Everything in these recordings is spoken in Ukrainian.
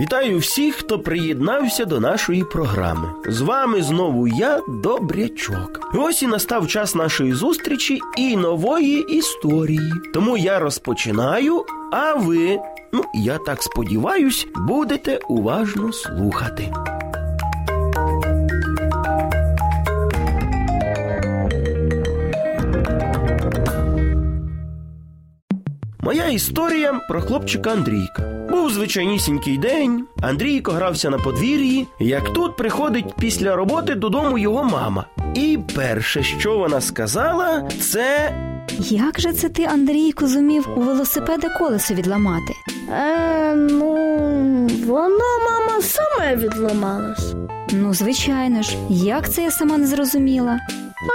Вітаю всіх, хто приєднався до нашої програми. З вами знову я, Добрячок. Ось і настав час нашої зустрічі і нової історії. Тому я розпочинаю, а ви, ну я так сподіваюсь, будете уважно слухати. Моя історія про хлопчика Андрійка. Був звичайнісінький день. Андрійко грався на подвір'ї, як тут приходить після роботи додому його мама. І перше, що вона сказала, це Як же це ти, Андрійку, зумів у велосипеда колесо відламати? Е, ну, воно, мама, саме відламалось. Ну, звичайно ж, як це я сама не зрозуміла?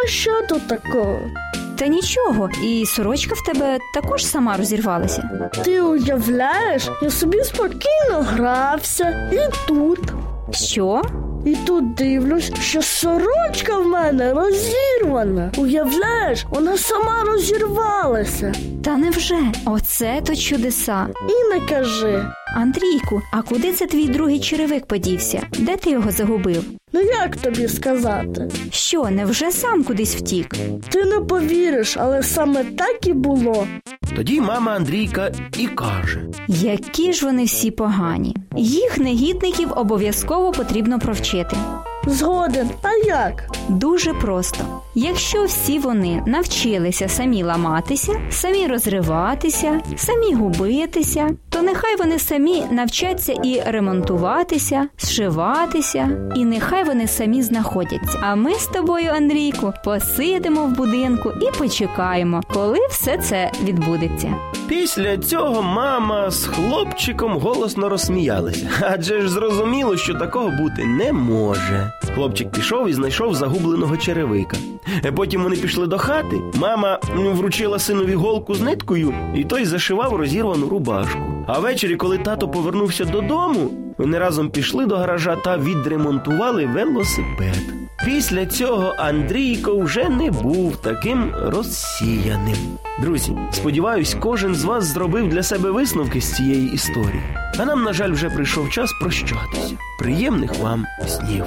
А що тут такого? Та нічого, і сорочка в тебе також сама розірвалася. Ти уявляєш, я собі спокійно грався і тут. Що? І тут дивлюсь, що сорочка в мене розірвана. Уявляєш, вона сама розірвалася. Та невже? Оце то чудеса. І не кажи. Андрійку, а куди це твій другий черевик подівся? Де ти його загубив? Ну як тобі сказати? Що, невже сам кудись втік? Ти не повіриш, але саме так і було. тоді мама Андрійка і каже: Які ж вони всі погані. Їх негідників обов'язково потрібно провчити. Згоден, а як? Дуже просто. Якщо всі вони навчилися самі ламатися, самі розриватися, самі губитися, то нехай вони самі навчаться і ремонтуватися, зшиватися, і нехай вони самі знаходяться. А ми з тобою, Андрійку, посидимо в будинку і почекаємо, коли все це відбудеться. Після цього мама з хлопчиком голосно розсміялися, адже ж зрозуміло, що такого бути не може. Хлопчик пішов і знайшов загубленого черевика. Потім вони пішли до хати. Мама вручила синові голку з ниткою, і той зашивав розірвану рубашку. А ввечері, коли тато повернувся додому, вони разом пішли до гаража та відремонтували велосипед. Після цього Андрійко вже не був таким розсіяним. Друзі, сподіваюсь, кожен з вас зробив для себе висновки з цієї історії. А нам, на жаль, вже прийшов час прощатися. Приємних вам снів.